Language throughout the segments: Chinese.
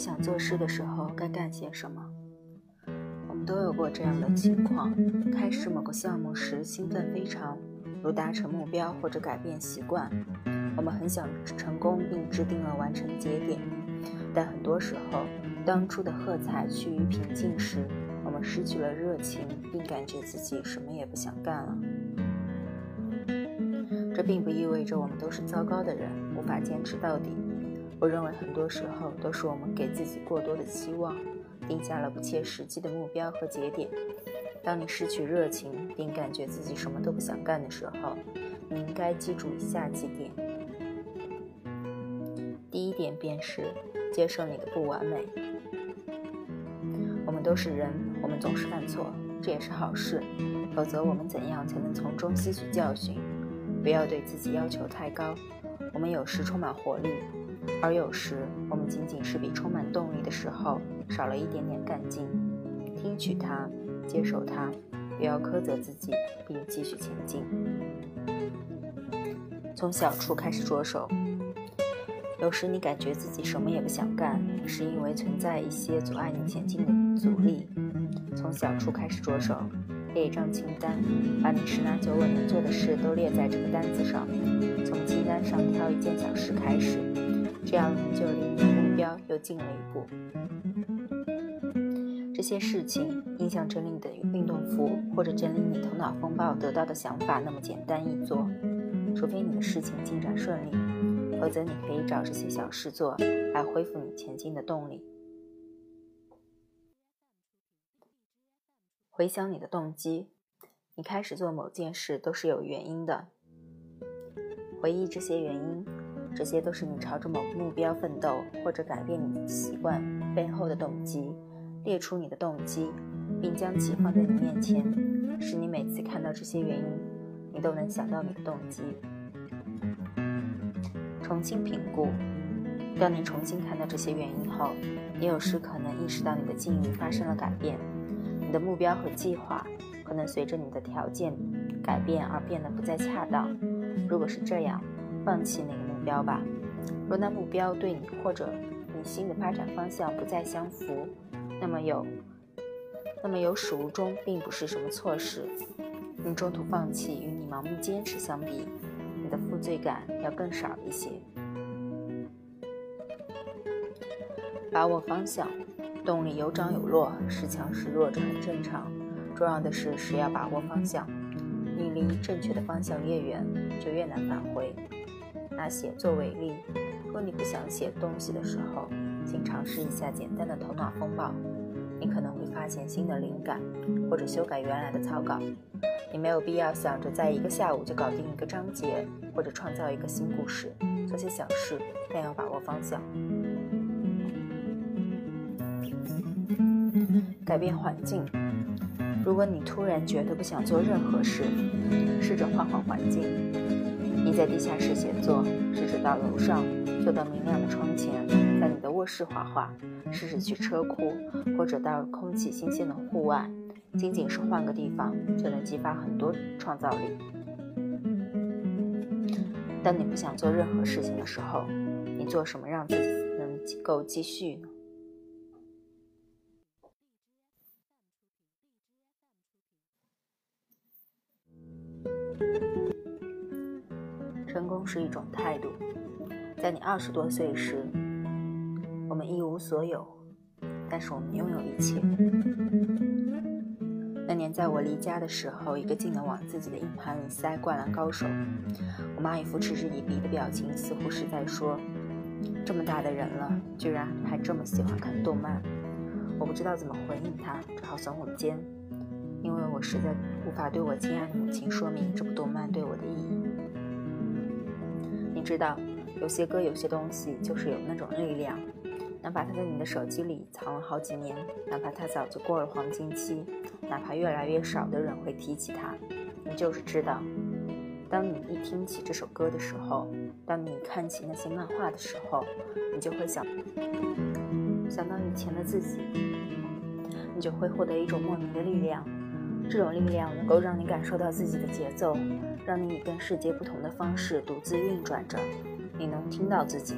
想做事的时候该干些什么？我们都有过这样的情况：开始某个项目时兴奋非常，如达成目标或者改变习惯，我们很想成功并制定了完成节点。但很多时候，当初的喝彩趋于平静时，我们失去了热情，并感觉自己什么也不想干了。这并不意味着我们都是糟糕的人，无法坚持到底。我认为很多时候都是我们给自己过多的期望，定下了不切实际的目标和节点。当你失去热情，并感觉自己什么都不想干的时候，你应该记住以下几点。第一点便是接受你的不完美。我们都是人，我们总是犯错，这也是好事。否则，我们怎样才能从中吸取教训？不要对自己要求太高。我们有时充满活力。而有时，我们仅仅是比充满动力的时候少了一点点干劲。听取它，接受它，不要苛责自己，并继续前进。从小处开始着手。有时你感觉自己什么也不想干，是因为存在一些阻碍你前进的阻力。从小处开始着手，列一张清单，把你十拿九稳能做的事都列在这个单子上，从清单上挑一件小事开始。这样就离你的目标又近了一步。这些事情，印象整理你的运动服，或者整理你头脑风暴得到的想法，那么简单易做。除非你的事情进展顺利，否则你可以找这些小事做，来恢复你前进的动力。回想你的动机，你开始做某件事都是有原因的。回忆这些原因。这些都是你朝着某个目标奋斗或者改变你的习惯背后的动机。列出你的动机，并将其放在你面前，使你每次看到这些原因，你都能想到你的动机。重新评估。当你重新看到这些原因后，你有时可能意识到你的境遇发生了改变，你的目标和计划可能随着你的条件改变而变得不再恰当。如果是这样，放弃那。标吧。若那目标对你或者你新的发展方向不再相符，那么有，那么有始无终并不是什么错事。你中途放弃与你盲目坚持相比，你的负罪感要更少一些。把握方向，动力有涨有落，时强时弱，这很正常。重要的是是要把握方向。你离正确的方向越远，就越难返回。拿写作为例，如果你不想写东西的时候，请尝试一下简单的头脑风暴，你可能会发现新的灵感，或者修改原来的草稿。你没有必要想着在一个下午就搞定一个章节，或者创造一个新故事。做些小事，但要把握方向。改变环境。如果你突然觉得不想做任何事，试着换换环境。你在地下室写作，试着到楼上，坐到明亮的窗前，在你的卧室画画，试着去车库，或者到空气新鲜的户外。仅仅是换个地方，就能激发很多创造力。当你不想做任何事情的时候，你做什么让自己能够继续呢？成功是一种态度。在你二十多岁时，我们一无所有，但是我们拥有一切。那年在我离家的时候，一个劲的往自己的硬盘里塞《灌篮高手》，我妈一副嗤之以鼻的表情，似乎是在说：“这么大的人了，居然还这么喜欢看动漫。”我不知道怎么回应她，只好耸耸肩，因为我实在无法对我亲爱的母亲说明这部动漫对我的意义。你知道，有些歌，有些东西，就是有那种力量，哪怕它在你的手机里藏了好几年，哪怕它早就过了黄金期，哪怕越来越少的人会提起它，你就是知道，当你一听起这首歌的时候，当你看起那些漫画的时候，你就会想，想到以前的自己，你就会获得一种莫名的力量，这种力量能够让你感受到自己的节奏。让你以跟世界不同的方式独自运转着，你能听到自己。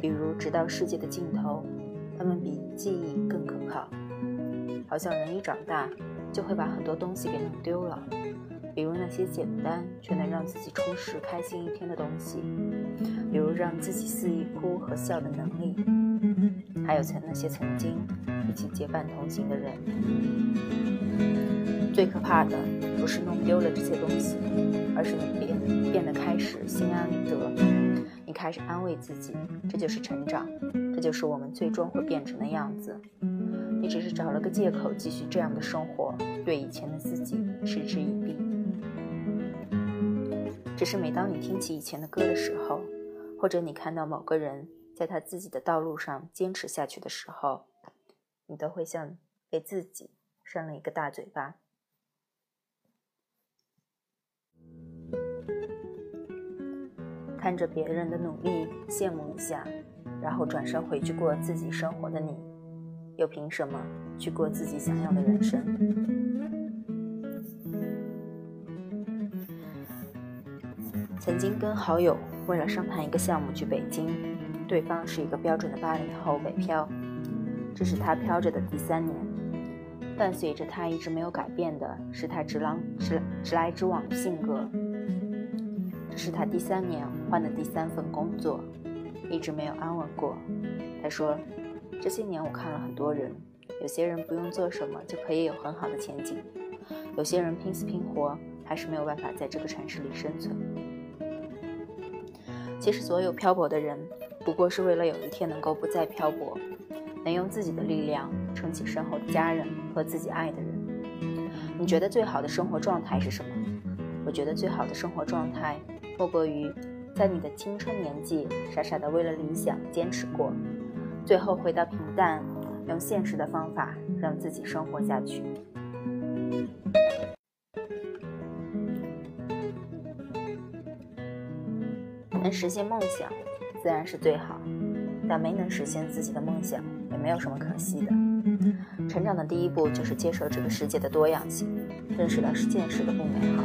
比如直到世界的尽头，他们比记忆更可靠。好像人一长大，就会把很多东西给弄丢了，比如那些简单却能让自己充实开心一天的东西，比如让自己肆意哭和笑的能力，还有曾那些曾经一起结伴同行的人。最可怕的不是弄丢了这些东西，而是你变变得开始心安理得，你开始安慰自己，这就是成长，这就是我们最终会变成的样子。你只是找了个借口继续这样的生活，对以前的自己嗤之以鼻。只是每当你听起以前的歌的时候，或者你看到某个人在他自己的道路上坚持下去的时候，你都会像给自己扇了一个大嘴巴。看着别人的努力，羡慕一下，然后转身回去过自己生活的你。又凭什么去过自己想要的人生？曾经跟好友为了商谈一个项目去北京，对方是一个标准的八零后北漂，这是他漂着的第三年。伴随着他一直没有改变的是他直来直直来直往的性格。这是他第三年换的第三份工作，一直没有安稳过。他说。这些年我看了很多人，有些人不用做什么就可以有很好的前景，有些人拼死拼活还是没有办法在这个城市里生存。其实所有漂泊的人，不过是为了有一天能够不再漂泊，能用自己的力量撑起身后的家人和自己爱的人。你觉得最好的生活状态是什么？我觉得最好的生活状态，莫过于在你的青春年纪，傻傻的为了理想坚持过。最后回到平淡，用现实的方法让自己生活下去。实现梦想，自然是最好，但没能实现自己的梦想，也没有什么可惜的。成长的第一步就是接受这个世界的多样性，认识到现实的不美好，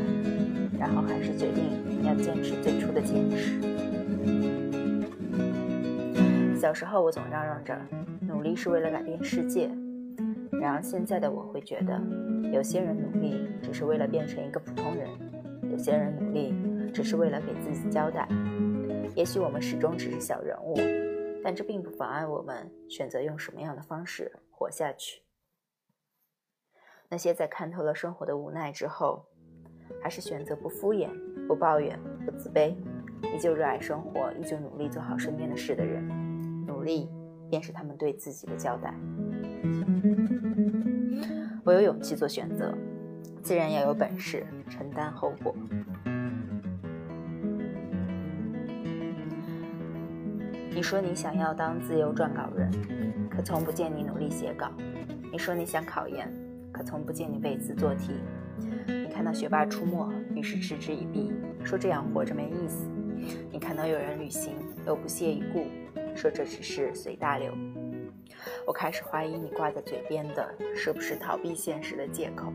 然后还是决定要坚持最初的坚持。小时候，我总嚷嚷着努力是为了改变世界。然而现在的我会觉得，有些人努力只是为了变成一个普通人，有些人努力只是为了给自己交代。也许我们始终只是小人物，但这并不妨碍我们选择用什么样的方式活下去。那些在看透了生活的无奈之后，还是选择不敷衍、不抱怨、不自卑，依旧热爱生活、依旧努力做好身边的事的人。努力，便是他们对自己的交代。我有勇气做选择，自然要有本事承担后果。你说你想要当自由撰稿人，可从不见你努力写稿；你说你想考研，可从不见你背字做题。你看到学霸出没，于是嗤之以鼻，说这样活着没意思；你看到有人旅行，又不屑一顾。说这只是随大流，我开始怀疑你挂在嘴边的是不是逃避现实的借口，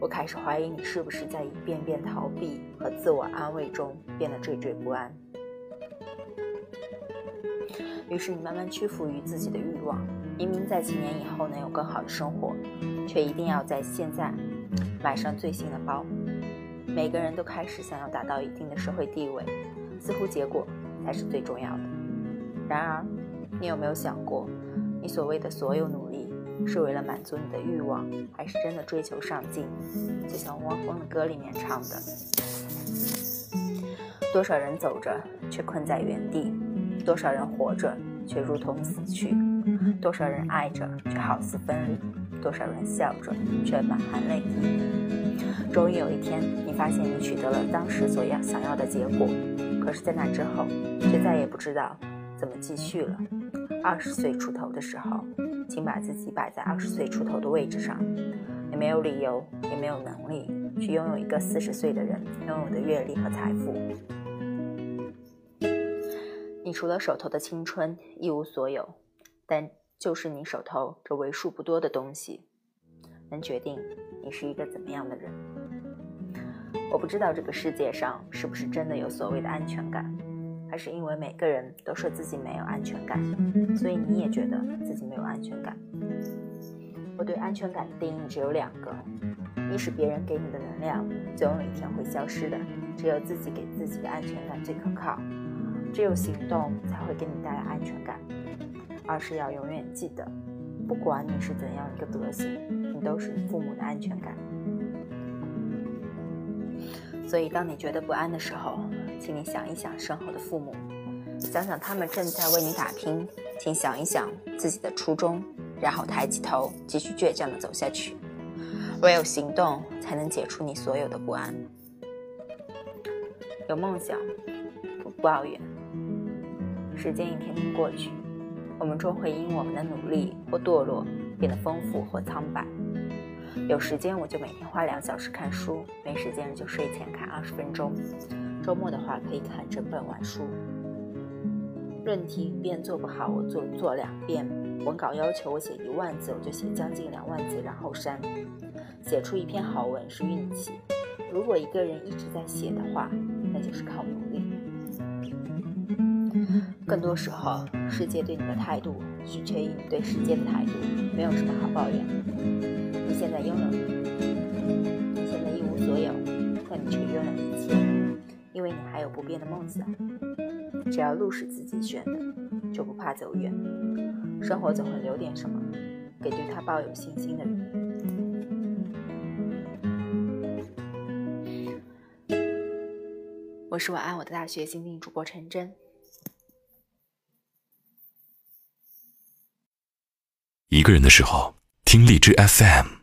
我开始怀疑你是不是在一遍遍逃避和自我安慰中变得惴惴不安。于是你慢慢屈服于自己的欲望，明明在几年以后能有更好的生活，却一定要在现在买上最新的包。每个人都开始想要达到一定的社会地位，似乎结果才是最重要的。然而，你有没有想过，你所谓的所有努力，是为了满足你的欲望，还是真的追求上进？就像汪峰的歌里面唱的：“多少人走着却困在原地，多少人活着却如同死去，多少人爱着却好似分离，多少人笑着却满含泪滴。终于有一天，你发现你取得了当时所要想要的结果，可是，在那之后，却再也不知道。”怎么继续了？二十岁出头的时候，请把自己摆在二十岁出头的位置上。你没有理由，也没有能力去拥有一个四十岁的人拥有的阅历和财富。你除了手头的青春一无所有，但就是你手头这为数不多的东西，能决定你是一个怎么样的人。我不知道这个世界上是不是真的有所谓的安全感。还是因为每个人都说自己没有安全感，所以你也觉得自己没有安全感。我对安全感的定义只有两个：一是别人给你的能量总有一天会消失的，只有自己给自己的安全感最可靠，只有行动才会给你带来安全感；二是要永远记得，不管你是怎样一个德行，你都是你父母的安全感。所以，当你觉得不安的时候，请你想一想身后的父母，想想他们正在为你打拼，请想一想自己的初衷，然后抬起头，继续倔强地走下去。唯有行动，才能解除你所有的不安。有梦想，不抱怨。时间一天天过去，我们终会因我们的努力或堕落，变得丰富或苍白。有时间我就每天花两小时看书，没时间就睡前看二十分钟。周末的话可以看整本完书。论题一遍做不好，我做做两遍。文稿要求我写一万字，我就写将近两万字，然后删。写出一篇好文是运气。如果一个人一直在写的话，那就是靠努力。更多时候，世界对你的态度取决于你对世界的态度，没有什么好抱怨。你现在拥有，你现在一无所有，但你却拥有一切，因为你还有不变的梦想。只要路是自己选的，就不怕走远。生活总会留点什么，给对他抱有信心的人。我是晚安我的大学新晋主播陈真。个人的时候，听荔枝 FM。